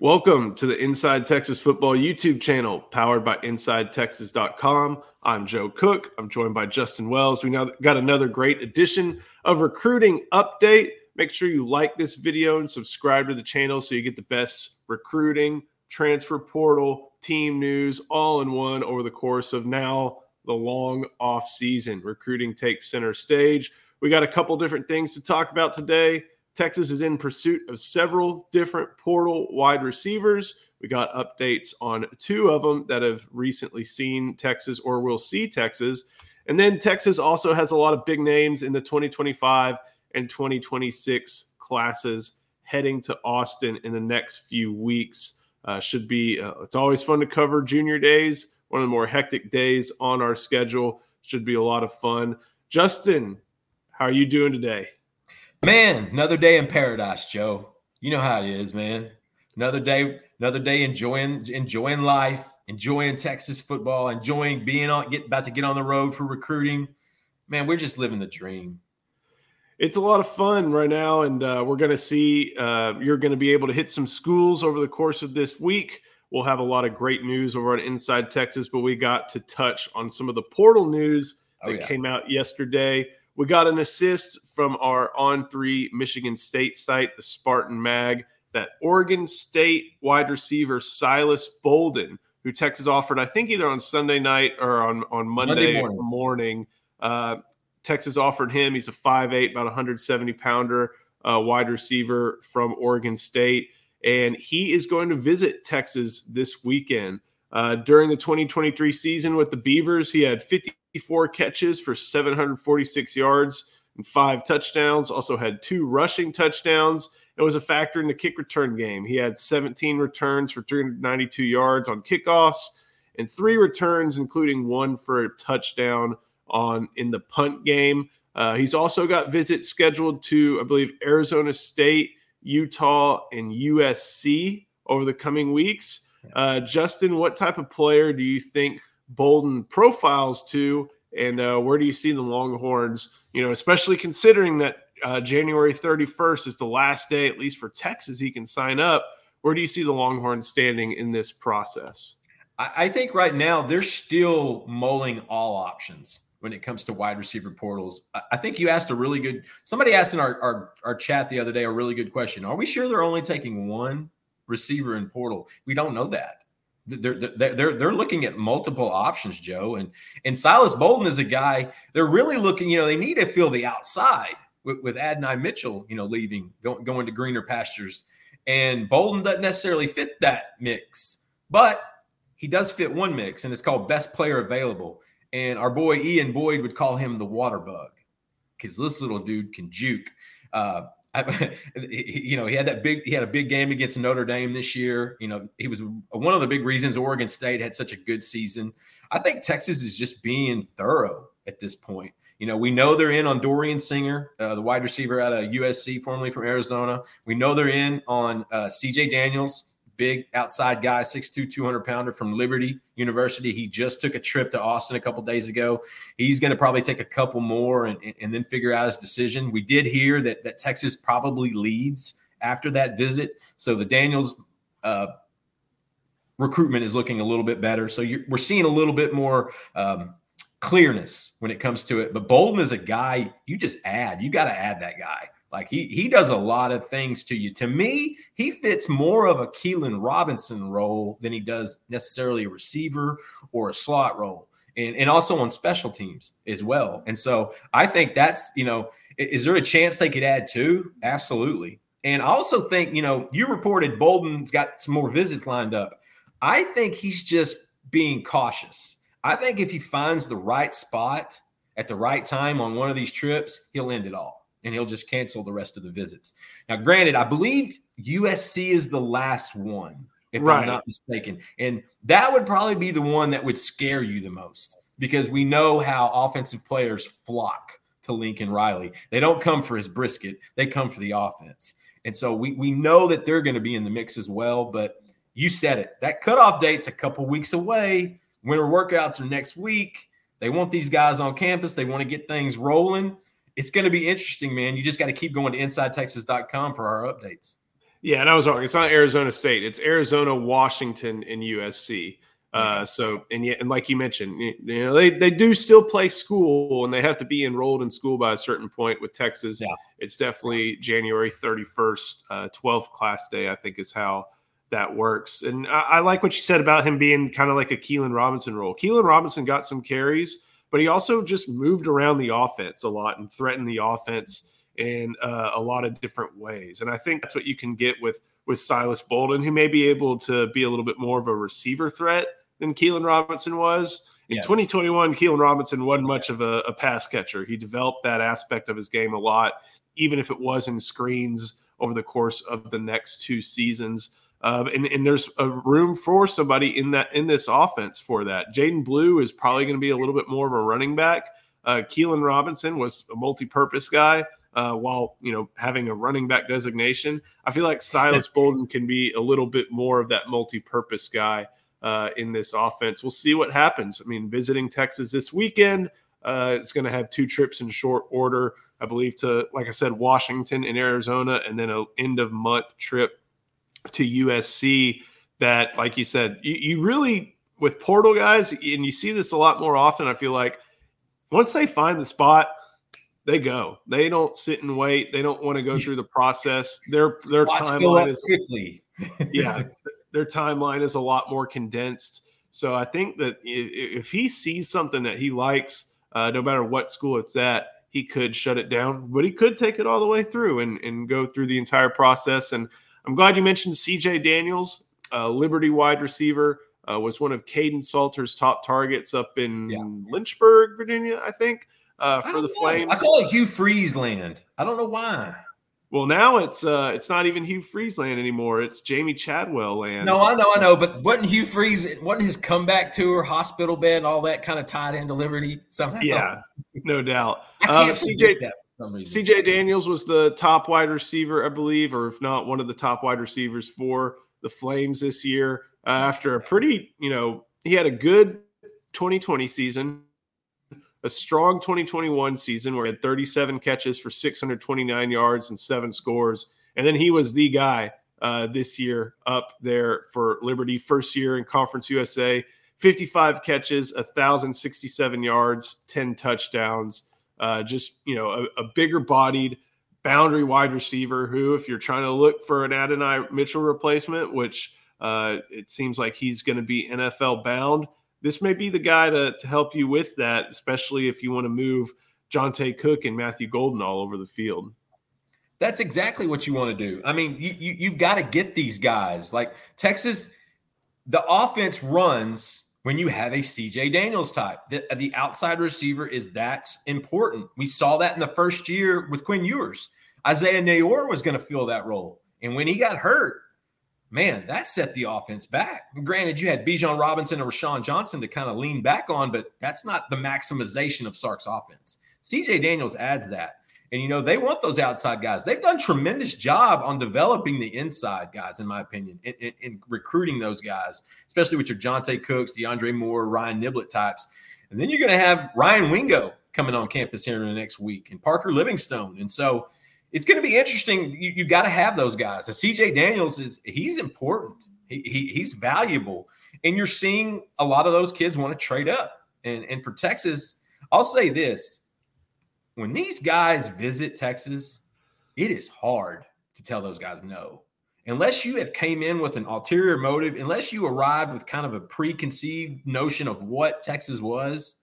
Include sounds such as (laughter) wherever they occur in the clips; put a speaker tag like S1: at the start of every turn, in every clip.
S1: Welcome to the Inside Texas Football YouTube channel powered by InsideTexas.com. I'm Joe Cook. I'm joined by Justin Wells. We now got another great edition of recruiting update. Make sure you like this video and subscribe to the channel so you get the best recruiting, transfer portal, team news all in one over the course of now the long off season. Recruiting takes center stage. We got a couple different things to talk about today. Texas is in pursuit of several different portal wide receivers. We got updates on two of them that have recently seen Texas or will see Texas. And then Texas also has a lot of big names in the 2025 and 2026 classes heading to Austin in the next few weeks. Uh, should be, uh, it's always fun to cover junior days, one of the more hectic days on our schedule. Should be a lot of fun. Justin, how are you doing today?
S2: Man, another day in paradise, Joe. You know how it is, man. Another day, another day enjoying enjoying life, enjoying Texas football, enjoying being on get about to get on the road for recruiting. Man, we're just living the dream.
S1: It's a lot of fun right now, and uh, we're going to see. Uh, you're going to be able to hit some schools over the course of this week. We'll have a lot of great news over on Inside Texas, but we got to touch on some of the portal news oh, that yeah. came out yesterday. We got an assist from our on three Michigan State site, the Spartan Mag, that Oregon State wide receiver Silas Bolden, who Texas offered, I think either on Sunday night or on, on Monday, Monday morning. morning uh, Texas offered him. He's a 5'8, about 170 pounder uh, wide receiver from Oregon State. And he is going to visit Texas this weekend. Uh, during the 2023 season with the Beavers, he had 54 catches for 746 yards and five touchdowns. Also had two rushing touchdowns. It was a factor in the kick return game. He had 17 returns for 392 yards on kickoffs and three returns, including one for a touchdown on in the punt game. Uh, he's also got visits scheduled to, I believe, Arizona State, Utah, and USC over the coming weeks. Uh, Justin, what type of player do you think Bolden profiles to, and uh, where do you see the Longhorns? You know, especially considering that uh, January 31st is the last day, at least for Texas, he can sign up. Where do you see the Longhorns standing in this process?
S2: I think right now they're still mulling all options when it comes to wide receiver portals. I think you asked a really good. Somebody asked in our, our, our chat the other day a really good question. Are we sure they're only taking one receiver in portal. We don't know that. They're, they're, they're, looking at multiple options, Joe. And, and Silas Bolden is a guy they're really looking, you know, they need to fill the outside with, with Adonai Mitchell, you know, leaving, going, going to greener pastures. And Bolden doesn't necessarily fit that mix, but he does fit one mix, and it's called best player available. And our boy Ian Boyd would call him the water bug because this little dude can juke. Uh, (laughs) You know, he had that big, he had a big game against Notre Dame this year. You know, he was one of the big reasons Oregon State had such a good season. I think Texas is just being thorough at this point. You know, we know they're in on Dorian Singer, uh, the wide receiver out of USC, formerly from Arizona. We know they're in on uh, CJ Daniels, big outside guy, 6'2, 200 pounder from Liberty University. He just took a trip to Austin a couple days ago. He's going to probably take a couple more and, and then figure out his decision. We did hear that, that Texas probably leads after that visit. So the Daniels uh, recruitment is looking a little bit better. So we're seeing a little bit more. Um, clearness when it comes to it but bolden is a guy you just add you got to add that guy like he he does a lot of things to you. To me, he fits more of a Keilan Robinson role than he does necessarily a receiver or a slot role. And, and also on special teams as well. And so I think that's, you know, is there a chance they could add two? Absolutely. And I also think, you know, you reported Bolden's got some more visits lined up. I think he's just being cautious. I think if he finds the right spot at the right time on one of these trips, he'll end it all and he'll just cancel the rest of the visits. Now, granted, I believe USC is the last one, if right. I'm not mistaken. And that would probably be the one that would scare you the most because we know how offensive players flock to Lincoln Riley. They don't come for his brisket, they come for the offense. And so we, we know that they're going to be in the mix as well. But you said it. That cutoff date's a couple weeks away. Winter workouts are next week. They want these guys on campus. They want to get things rolling it's going to be interesting, man. You just got to keep going to InsideTexas.com for our updates.
S1: Yeah, and I was wrong. It's not Arizona State. It's Arizona, Washington, and USC. Uh, so and yet, and like you mentioned, you, you know, they they do still play school and they have to be enrolled in school by a certain point. With Texas, yeah. it's definitely January thirty first, uh, twelfth class day. I think is how that works. And I, I like what you said about him being kind of like a Keilan Robinson role. Keilan Robinson got some carries, but he also just moved around the offense a lot and threatened the offense in uh, a lot of different ways. And I think that's what you can get with with Silas Bolden, who may be able to be a little bit more of a receiver threat than Keilan Robinson was. In yes. 2021, Keilan Robinson wasn't much of a, a, pass catcher. He developed that aspect of his game a lot, even if it was in screens over the course of the next two seasons. Um, and, and, there's a room for somebody in that in this offense for that. Jaydon Blue is probably going to be a little bit more of a running back. Uh, Keilan Robinson was a multi-purpose guy uh, while you know having a running back designation. I feel like Silas (laughs) Bolden can be a little bit more of that multi-purpose guy uh, in this offense. We'll see what happens. I mean, visiting Texas this weekend, uh, it's going to have two trips in short order, I believe, to like I said, Washington and Arizona, and then a end of month trip to USC. That, like you said, you, you really with portal guys, and you see this a lot more often. I feel like once they find the spot, they go. They don't sit and wait. They don't want to go through the process. Their their timeline is quickly. (laughs) yeah, their timeline is a lot more condensed. So I think that if he sees something that he likes, uh, no matter what school it's at, he could shut it down, but he could take it all the way through and, and go through the entire process. And I'm glad you mentioned CJ Daniels, uh, Liberty wide receiver, uh, was one of Caden Salter's top targets up in yeah. Lynchburg, Virginia, I think uh, for the know. Flames.
S2: I call it Hugh Freeze land. I don't know why.
S1: Well, now it's uh, it's not even Hugh Freeze land anymore. It's Jamey Chadwell land.
S2: No, I know, I know, but wasn't Hugh Freeze? Wasn't his comeback tour, hospital bed, all that kind of tied into Liberty somehow?
S1: Yeah, no doubt. (laughs) Um, CJ CJ Daniels was the top wide receiver, I believe, or if not, one of the top wide receivers for the Flames this year. Uh, after a pretty, you know, he had a good 2020 season a strong 2021 season where he had 37 catches for 629 yards and seven scores. And then he was the guy uh, this year up there for Liberty, first year in Conference USA, 55 catches, 1,067 yards, 10 touchdowns. Uh, just, you know, a, a bigger bodied boundary wide receiver who, if you're trying to look for an Adonai Mitchell replacement, which uh, it seems like he's going to be NFL bound, this may be the guy to, to help you with that, especially if you want to move Johntay Cook and Matthew Golden all over the field.
S2: That's exactly what you want to do. I mean, you, you you've got to get these guys. Like Texas, the offense runs when you have a CJ Daniels type. The, the outside receiver is that's important. We saw that in the first year with Quinn Ewers. Isaiah Neyor was going to fill that role. And when he got hurt, man, that set the offense back. Granted, you had Bijan Robinson and Roschon Johnson to kind of lean back on, but that's not the maximization of Sark's offense. CJ Daniels adds that. And you know, they want those outside guys. They've done tremendous job on developing the inside guys, in my opinion, in, in, in recruiting those guys, especially with your Johntay Cooks, DeAndre Moore, Ryan Niblett types. And then you're going to have Ryan Wingo coming on campus here in the next week and Parker Livingstone. And so it's going to be interesting. You, you got to have those guys. And CJ Daniels is he's important. He, he, he's valuable, and you're seeing a lot of those kids want to trade up. And and for Texas, I'll say this: when these guys visit Texas, it is hard to tell those guys no. Unless you have came in with an ulterior motive, unless you arrived with kind of a preconceived notion of what Texas was,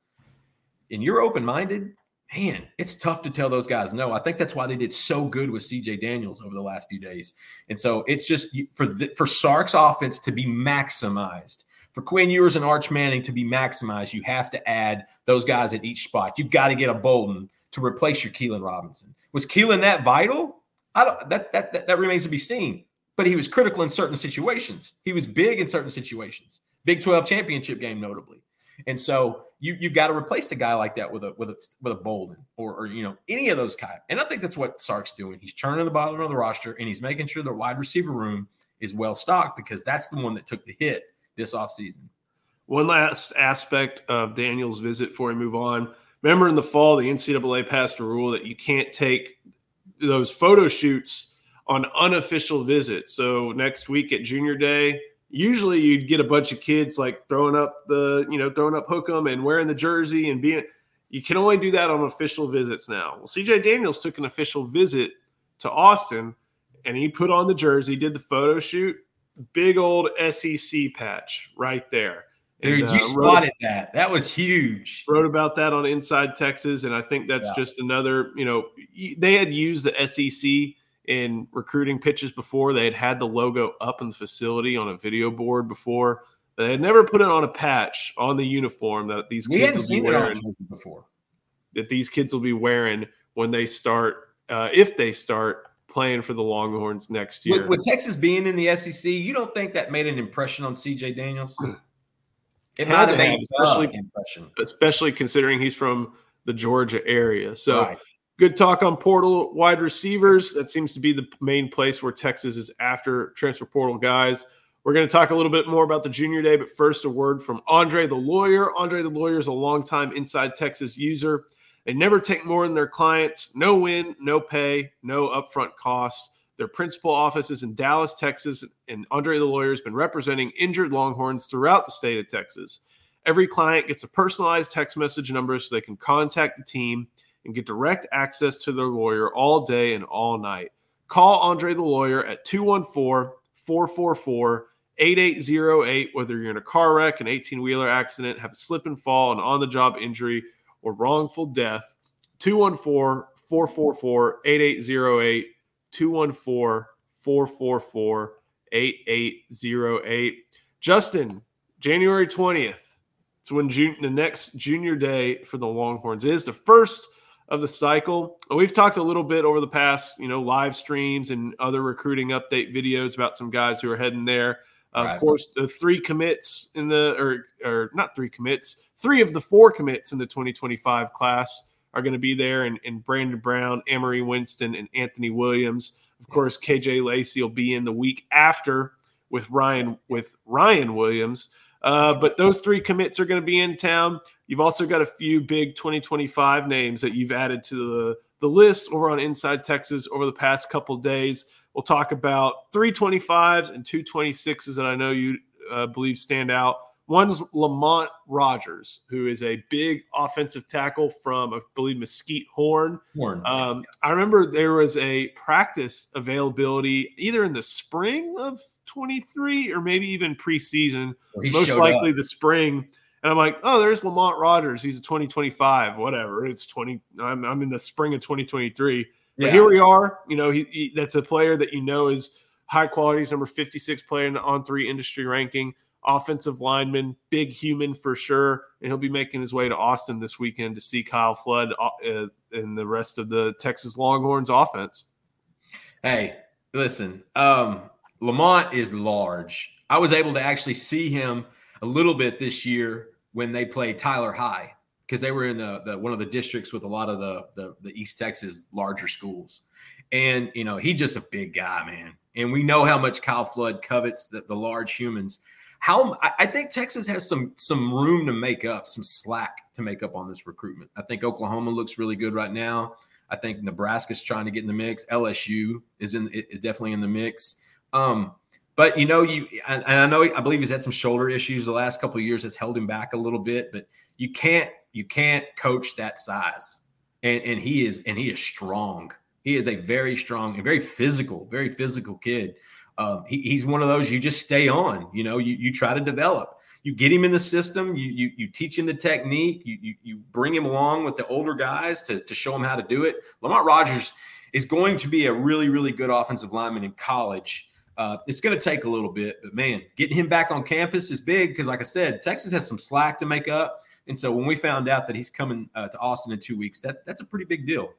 S2: and you're open minded, man, it's tough to tell those guys no. I think that's why they did so good with CJ Daniels over the last few days. And so it's just for the, for Sark's offense to be maximized, for Quinn Ewers and Arch Manning to be maximized, you have to add those guys at each spot. You've got to get a Bolden to replace your Keilan Robinson. Was Keilan that vital? I don't that, that that that remains to be seen. But he was critical in certain situations. He was big in certain situations. Big 12 championship game, notably. And so you you've got to replace a guy like that with a with a with a Bolden or or you know any of those kind. And I think that's what Sark's doing. He's turning the bottom of the roster and he's making sure the wide receiver room is well stocked because that's the one that took the hit this offseason.
S1: One last aspect of Daniel's visit before we move on. Remember in the fall, the NCAA passed a rule that you can't take those photo shoots on unofficial visits. So next week at Junior Day, usually you'd get a bunch of kids like throwing up the, you know, throwing up hook'em and wearing the jersey and being. You can only do that on official visits now. Well, CJ Daniels took an official visit to Austin, and he put on the jersey, did the photo shoot, big old SEC patch right there.
S2: Dude, and, uh, you spotted wrote, that. That was huge.
S1: Wrote about that on Inside Texas, and I think that's yeah. just another. You know, they had used the SEC in recruiting pitches before. They had had the logo up in the facility on a video board before. They had never put it on a patch on the uniform that these
S2: we
S1: kids
S2: will be wearing before.
S1: That these kids will be wearing when they start, uh, if they start playing for the Longhorns next year.
S2: With, with, Texas being in the SEC, you don't think that made an impression on CJ Daniels? (clears throat)
S1: It might have made especially, impression, especially considering he's from the Georgia area. So. Right. Good talk on portal wide receivers. That seems to be the main place where Texas is after transfer portal guys. We're going to talk a little bit more about the junior day, but first, a word from Andre the lawyer. Andre the lawyer is a longtime Inside Texas user. They never take more than their clients. No win, no pay, no upfront cost. Their principal office is in Dallas, Texas, and Andre the lawyer has been representing injured Longhorns throughout the state of Texas. Every client gets a personalized text message number so they can contact the team and get direct access to their lawyer all day and all night. Call Andre the lawyer at 214 444 8808, whether you're in a car wreck, an 18 wheeler accident, have a slip and fall, an on the job injury, or wrongful death. 214 444 8808. 214 444 8808. Justin, January 20th. It's when June, the next junior day for the Longhorns is the first of the cycle. We've talked a little bit over the past, you know, live streams and other recruiting update videos about some guys who are heading there. Right. Of course, the three commits in the or or not three commits, three of the four commits in the 2025 class are going to be there, and, and Brandon Brown, Emaree Winston, and Anthony Williams. Of course, KJ Lacy will be in the week after with Ryan with Ryan Williams. Uh, but those three commits are going to be in town. You've also got a few big 2025 names that you've added to the, the list over on Inside Texas over the past couple days. We'll talk about 325s and 226s that I know you uh, believe stand out. One's Lamont Rogers, who is a big offensive tackle from, I believe, Mesquite Horn.
S2: Horn.
S1: Um, I remember there was a practice availability either in the spring of 23 or maybe even preseason, well, most likely up. the spring. And I'm like, oh, there's Lamont Rogers. He's a 2025, whatever. It's 20. I'm, I'm in the spring of 2023. But yeah. here we are. You know, he, he, that's a player that you know is high quality. He's number 56 player in the on three industry ranking. Offensive lineman, big human for sure. And he'll be making his way to Austin this weekend to see Kyle Flood uh, and the rest of the Texas Longhorns offense.
S2: Hey, listen, um, Lamont is large. I was able to actually see him a little bit this year when they played Tyler High because they were in the, the, one of the districts with a lot of the, the, the East Texas larger schools, and you know he's just a big guy, man. And we know how much Kyle Flood covets the, the large humans. How I think Texas has some some room to make up, some slack to make up on this recruitment. I think Oklahoma looks really good right now. I think Nebraska's trying to get in the mix. LSU is in is definitely in the mix. Um, but you know, you and, I know I believe he's had some shoulder issues the last couple of years that's held him back a little bit. But you can't you can't coach that size, and and he is and he is strong. He is a very strong and very physical, very physical kid. Um, he, he's one of those you just stay on. You know, you you try to develop. You get him in the system. You you you teach him the technique. You you, you bring him along with the older guys to to show him how to do it. Lamont Rogers is going to be a really really good offensive lineman in college. Uh, it's going to take a little bit, but man, getting him back on campus is big because, like I said, Texas has some slack to make up. And so when we found out that he's coming uh, to Austin in two weeks, that that's a pretty big deal.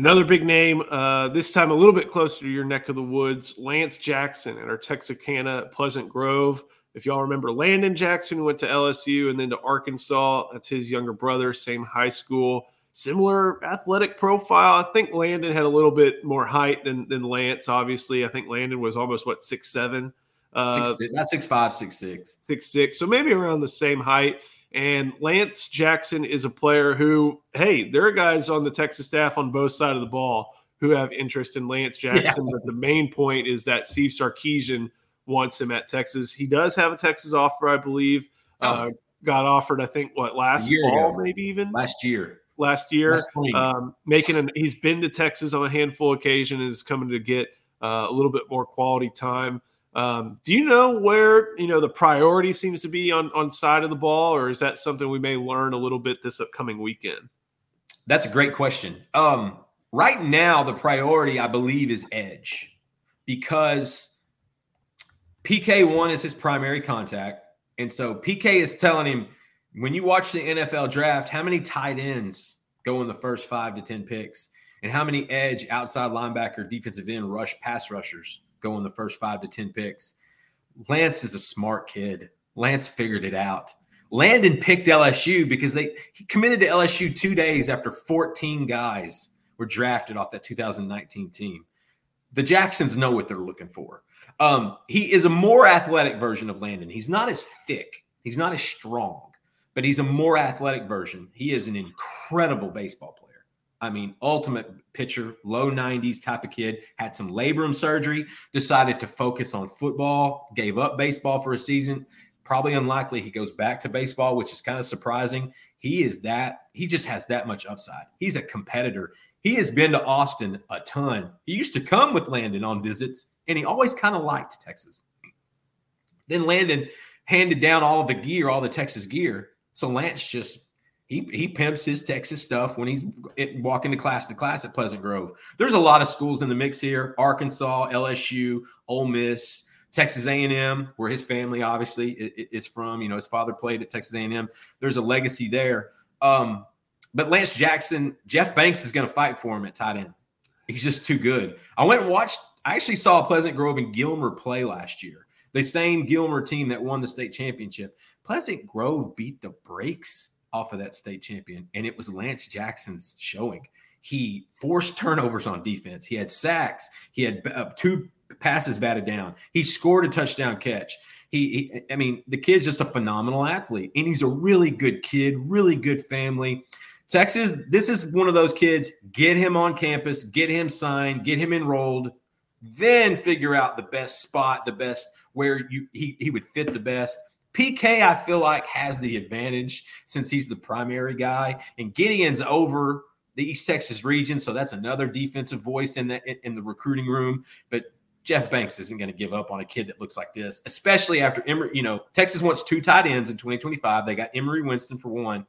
S1: Another big name, uh, this time a little bit closer to your neck of the woods, Lance Jackson at our Texarkana Pleasant Grove. If y'all remember, Landon Jackson went to LSU and then to Arkansas. That's his younger brother, same high school similar athletic profile. I think Landon had a little bit more height than than Lance. Obviously, I think Landon was almost what six seven.
S2: Uh, six, not six five, six six,
S1: six six. So maybe around the same height. And Lance Jackson is a player who, hey, there are guys on the Texas staff on both sides of the ball who have interest in Lance Jackson. Yeah. But the main point is that Steve Sarkisian wants him at Texas. He does have a Texas offer, I believe. Oh. Uh, got offered, I think, what last fall, ago. maybe even
S2: last year.
S1: Last year, last um, making an. He's been to Texas on a handful of occasions. Is coming to get uh, a little bit more quality time. Um, do you know where you know the priority seems to be on on side of the ball, or is that something we may learn a little bit this upcoming weekend?
S2: That's a great question. Um, right now, the priority, I believe, is edge because PK one is his primary contact. And so PK is telling him when you watch the NFL draft, how many tight ends go in the first five to 10 picks? And how many edge, outside linebacker, defensive end, rush, pass rushers go in the first five to 10 picks? Lance is a smart kid. Lance figured it out. Landon picked LSU because they he committed to LSU two days after 14 guys were drafted off that 2019 team. The Jacksons know what they're looking for. Um, he is a more athletic version of Landon. He's not as thick, he's not as strong, but he's a more athletic version. He is an incredible baseball player. I mean, ultimate pitcher, low 90s type of kid, had some labrum surgery, decided to focus on football, gave up baseball for a season. Probably unlikely he goes back to baseball, which is kind of surprising. He is that, he just has that much upside. He's a competitor. He has been to Austin a ton. He used to come with Landon on visits, and he always kind of liked Texas. Then Landon handed down all of the gear, all the Texas gear. So Lance just he he pimps his Texas stuff when he's walking to class to class at Pleasant Grove. There's a lot of schools in the mix here: Arkansas, LSU, Ole Miss, Texas A&M, where his family obviously is from. You know, his father played at Texas A&M. There's a legacy there. Um, but Lance Jackson, Jeff Banks is going to fight for him at tight end. He's just too good. I went and watched. I actually saw Pleasant Grove and Gilmer play last year. The same Gilmer team that won the state championship. Pleasant Grove beat the brakes off of that state champion, and it was Lance Jackson's showing. He forced turnovers on defense. He had sacks. He had uh, two passes batted down. He scored a touchdown catch. He, he, I mean, the kid's just a phenomenal athlete, and he's a really good kid, really good family. Texas, this is one of those kids. Get him on campus, get him signed, get him enrolled, then figure out the best spot, the best where you he, he would fit the best. PK, I feel like, has the advantage since he's the primary guy, and Gideon's over the East Texas region, so that's another defensive voice in the in the recruiting room. But Jeff Banks isn't going to give up on a kid that looks like this, especially after Emaree. You know, Texas wants two tight ends in 2025. They got Emaree Winston for one.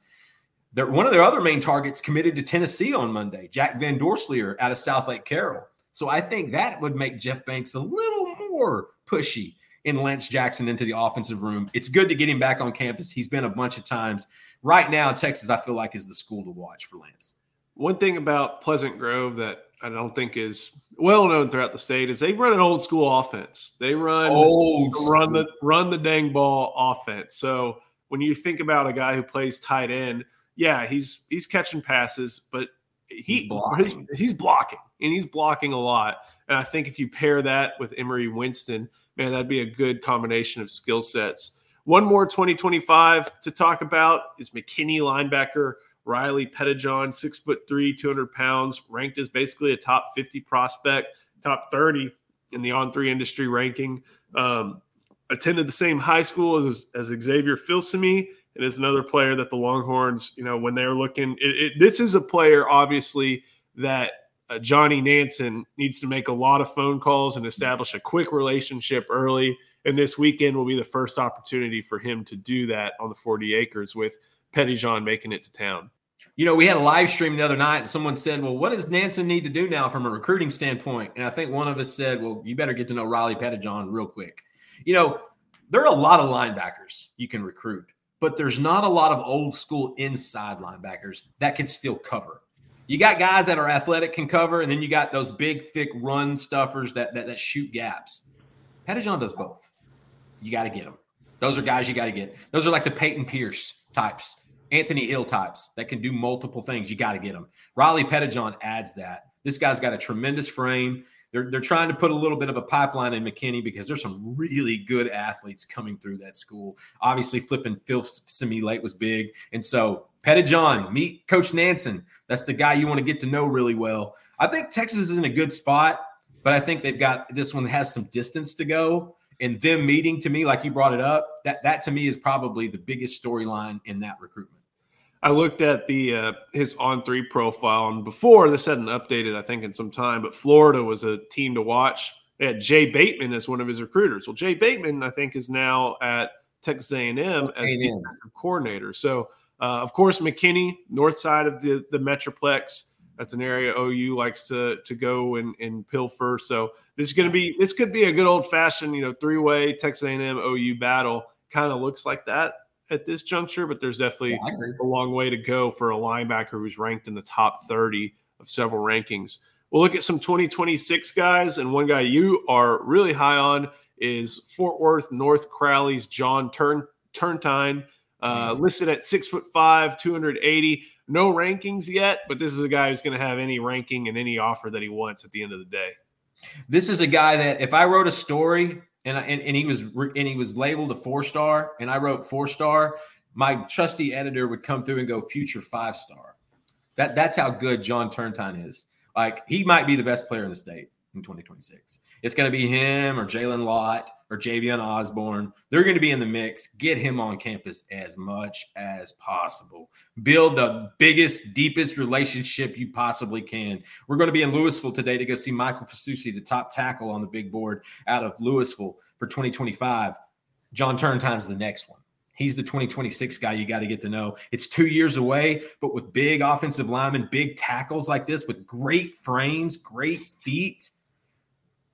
S2: They're, one of their other main targets committed to Tennessee on Monday, Jack Van Dorselaer out of Southlake Carroll. So I think that would make Jeff Banks a little more pushy in Lance Jackson into the offensive room. It's good to get him back on campus. He's been a bunch of times. Right now, Texas, I feel like, is the school to watch for Lance.
S1: One thing about Pleasant Grove that I don't think is well known throughout the state is they run an old school offense. They run old run the run the dang ball offense. So when you think about a guy who plays tight end, yeah, he's he's catching passes, but he, he's blocking. he's blocking and he's blocking a lot. And I think if you pair that with Emaree Winston, man, that'd be a good combination of skill sets. One more 2025 to talk about is McKinney linebacker Riley Pettijohn, six foot three, 200 pounds, ranked as basically a top 50 prospect, top 30 in the on three industry ranking. Um, attended the same high school as, as Xavier Filsaime and is another player that the Longhorns, you know, when they're looking, it, it, this is a player obviously that uh, Johnny Nansen needs to make a lot of phone calls and establish a quick relationship early. And this weekend will be the first opportunity for him to do that on the 40 acres with Pettijohn making it to town.
S2: You know, we had a live stream the other night, and someone said, Well, what does Nansen need to do now from a recruiting standpoint? And I think one of us said, Well, you better get to know Riley Pettijohn real quick. You know, there are a lot of linebackers you can recruit, but there's not a lot of old school inside linebackers that can still cover. You got guys that are athletic, can cover, and then you got those big, thick run stuffers that that, that shoot gaps. Pettijohn does both. You got to get them. Those are guys you got to get. Those are like the Peyton Pierce types. Anthony Hill types that can do multiple things. You got to get them. Riley Pettijohn adds that. This guy's got a tremendous frame. They're, they're trying to put a little bit of a pipeline in McKinney because there's some really good athletes coming through that school. Obviously, flipping Filsaime late was big. And so, Pettijohn, meet Coach Nansen. That's the guy you want to get to know really well. I think Texas is in a good spot, but I think they've got this one has some distance to go. And them meeting to me, like you brought it up, that that to me is probably the biggest storyline in that recruitment.
S1: I looked at the uh, his on three profile, and before this hadn't updated, I think, in some time. But Florida was a team to watch. They had Jay Bateman as one of his recruiters. Well, Jay Bateman, I think, is now at Texas A&M as defensive coordinator. So, uh, of course, McKinney, north side of the the Metroplex. That's an area OU likes to to go and, and pilfer. So this is going to be this could be a good old fashioned you know three way Texas A&M OU battle. Kind of looks like that at this juncture, but there's definitely yeah, a long way to go for a linebacker who's ranked in the top 30 of several rankings. We'll look at some 2026 guys, and one guy you are really high on is Fort Worth North Crowley's John Turn Turntine, uh, listed at six foot five, 280. No rankings yet, but this is a guy who's going to have any ranking and any offer that he wants at the end of the day.
S2: This is a guy that if I wrote a story and, and and he was and he was labeled a four star, and I wrote four star. My trusty editor would come through and go future five star. That that's how good John Turntine is. Like he might be the best player in the state in 2026. It's going to be him or Jalen Lott or Javian Osborne. They're going to be in the mix. Get him on campus as much as possible. Build the biggest, deepest relationship you possibly can. We're going to be in Louisville today to go see Michael Fasusi, the top tackle on the big board out of Louisville for 2025. John Turntine's the next one. He's the 2026 guy you got to get to know. It's two years away, but with big offensive linemen, big tackles like this, with great frames, great feet,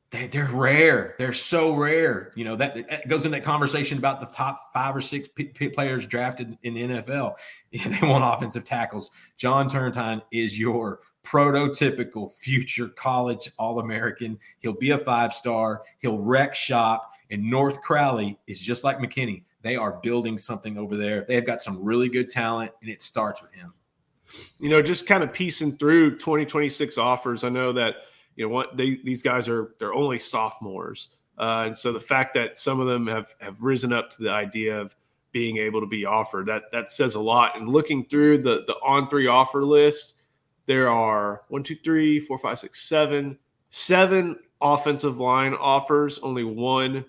S2: they, are rare. They're so rare. You know, that, that, goes in that conversation about the top five or six p- p- players drafted in the NFL. (laughs) they want offensive tackles. John Turntine is your prototypical future college All American. He'll be a five star, he'll wreck shop. And North Crowley is just like McKinney. They are building something over there. They've got some really good talent, and it starts with him.
S1: You know, just kind of piecing through 2026 offers. I know that you know what they these guys are they're only sophomores, uh, and so the fact that some of them have have risen up to the idea of being able to be offered that that says a lot. And looking through the the on three offer list, there are one, two, three, four, five, six, seven, seven offensive line offers. Only one,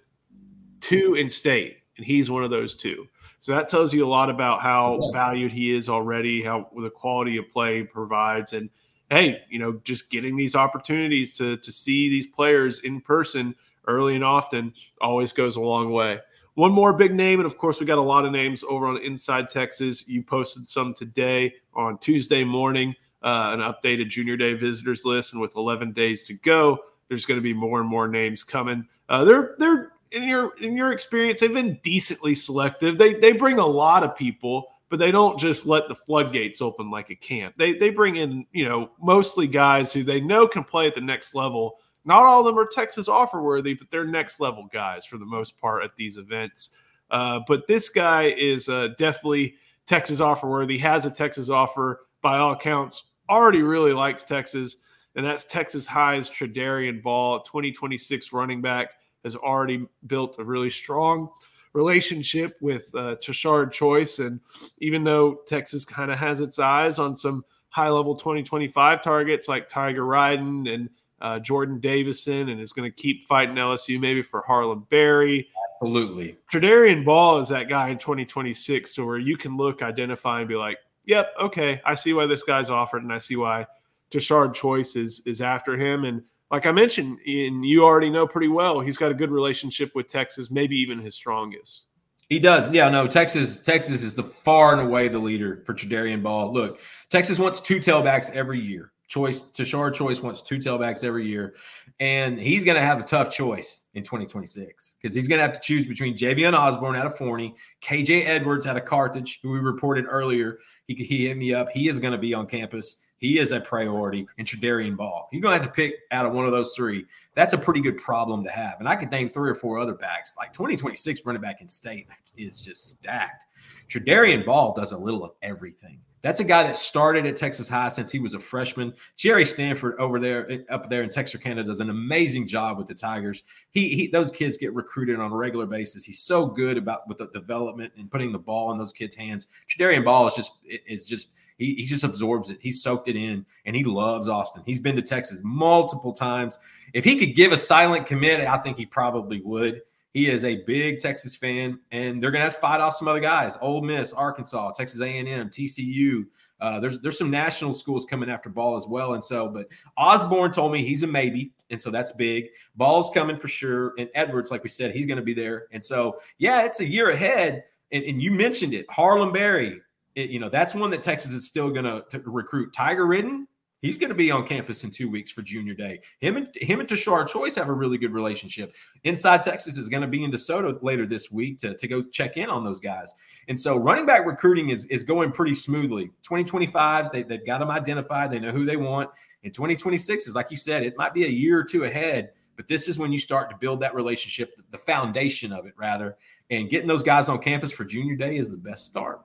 S1: two in state, and he's one of those two. So that tells you a lot about how valued he is already, how the quality of play provides, and hey, you know, just getting these opportunities to to see these players in person early and often always goes a long way. One more big name, and of course, we got a lot of names over on Inside Texas. You posted some today on Tuesday morning, uh, an updated Junior Day visitors list, and with 11 days to go, there's going to be more and more names coming. Uh, they're they're in your in your experience, they've been decently selective. They they bring a lot of people but they don't just let the floodgates open like a camp. They they bring in, you know, mostly guys who they know can play at the next level. Not all of them are Texas offer worthy, but they're next level guys for the most part at these events. Uh, but this guy is uh, definitely Texas offer worthy, has a Texas offer by all accounts, already really likes Texas, and that's Texas High's Tradarian Ball, 2026 running back, has already built a really strong relationship with uh, Tashard Choice. And even though Texas kind of has its eyes on some high level 2025 targets like Tiger Ryden and uh, Jordan Davison, and is going to keep fighting LSU maybe for Harlem Berry.
S2: Absolutely.
S1: Tradarian Ball is that guy in 2026 to where you can look, identify, and be like, yep, okay, I see why this guy's offered, and I see why Tashard Choice is, is after him. And like I mentioned, and you already know pretty well, he's got a good relationship with Texas, maybe even his strongest.
S2: He does. Yeah, no, Texas Texas is the far and away the leader for Tradarian Ball. Look, Texas wants two tailbacks every year. Choice Tashard Choice wants two tailbacks every year. And he's going to have a tough choice in 2026 because he's going to have to choose between Javian Osborne out of Forney, KJ Edwards out of Carthage, who we reported earlier. He, he hit me up. He is going to be on campus. He is a priority, and Tradarian Ball. You're going to have to pick out of one of those three. That's a pretty good problem to have. And I could name three or four other backs. Like 2026 running back in state is just stacked. Tradarian Ball does a little of everything. That's a guy that started at Texas High since he was a freshman. Jerry Stanford over there, up there in Texarkana, does an amazing job with the Tigers. He, he those kids get recruited on a regular basis. He's so good about with the development and putting the ball in those kids' hands. Tradarian Ball is just is just he, he just absorbs it. He soaked it in, and he loves Austin. He's been to Texas multiple times. If he could give a silent commit, I think he probably would. He is a big Texas fan, and they're going to have to fight off some other guys: Ole Miss, Arkansas, Texas A&M, TCU. Uh, there's there's some national schools coming after Ball as well, and so. But Osborne told me he's a maybe, and so that's big. Ball's coming for sure, and Edwards, like we said, he's going to be there, and so yeah, it's a year ahead. And, and you mentioned it, Harlem Berry. It, you know that's one that Texas is still going to recruit. Tiger Ridden, He's going to be on campus in two weeks for junior day. Him and him and Tashard Choice have a really good relationship. Inside Texas is going to be in DeSoto later this week to, to go check in on those guys. And so running back recruiting is, is going pretty smoothly. 2025s, they, they've got them identified. They know who they want. In 2026 is like you said, it might be a year or two ahead, but this is when you start to build that relationship, the foundation of it rather. And getting those guys on campus for junior day is the best start.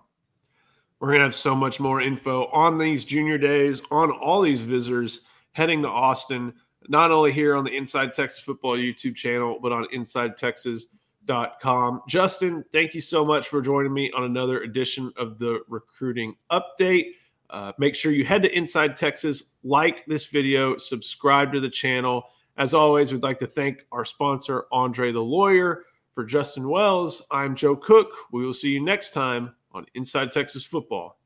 S1: We're going to have so much more info on these junior days, on all these visitors heading to Austin, not only here on the Inside Texas Football YouTube channel, but on InsideTexas.com. Justin, thank you so much for joining me on another edition of the recruiting update. Uh, make sure you head to Inside Texas, like this video, subscribe to the channel. As always, we'd like to thank our sponsor, Andre the Lawyer. For Justin Wells, I'm Joe Cook. We will see you next time on Inside Texas Football.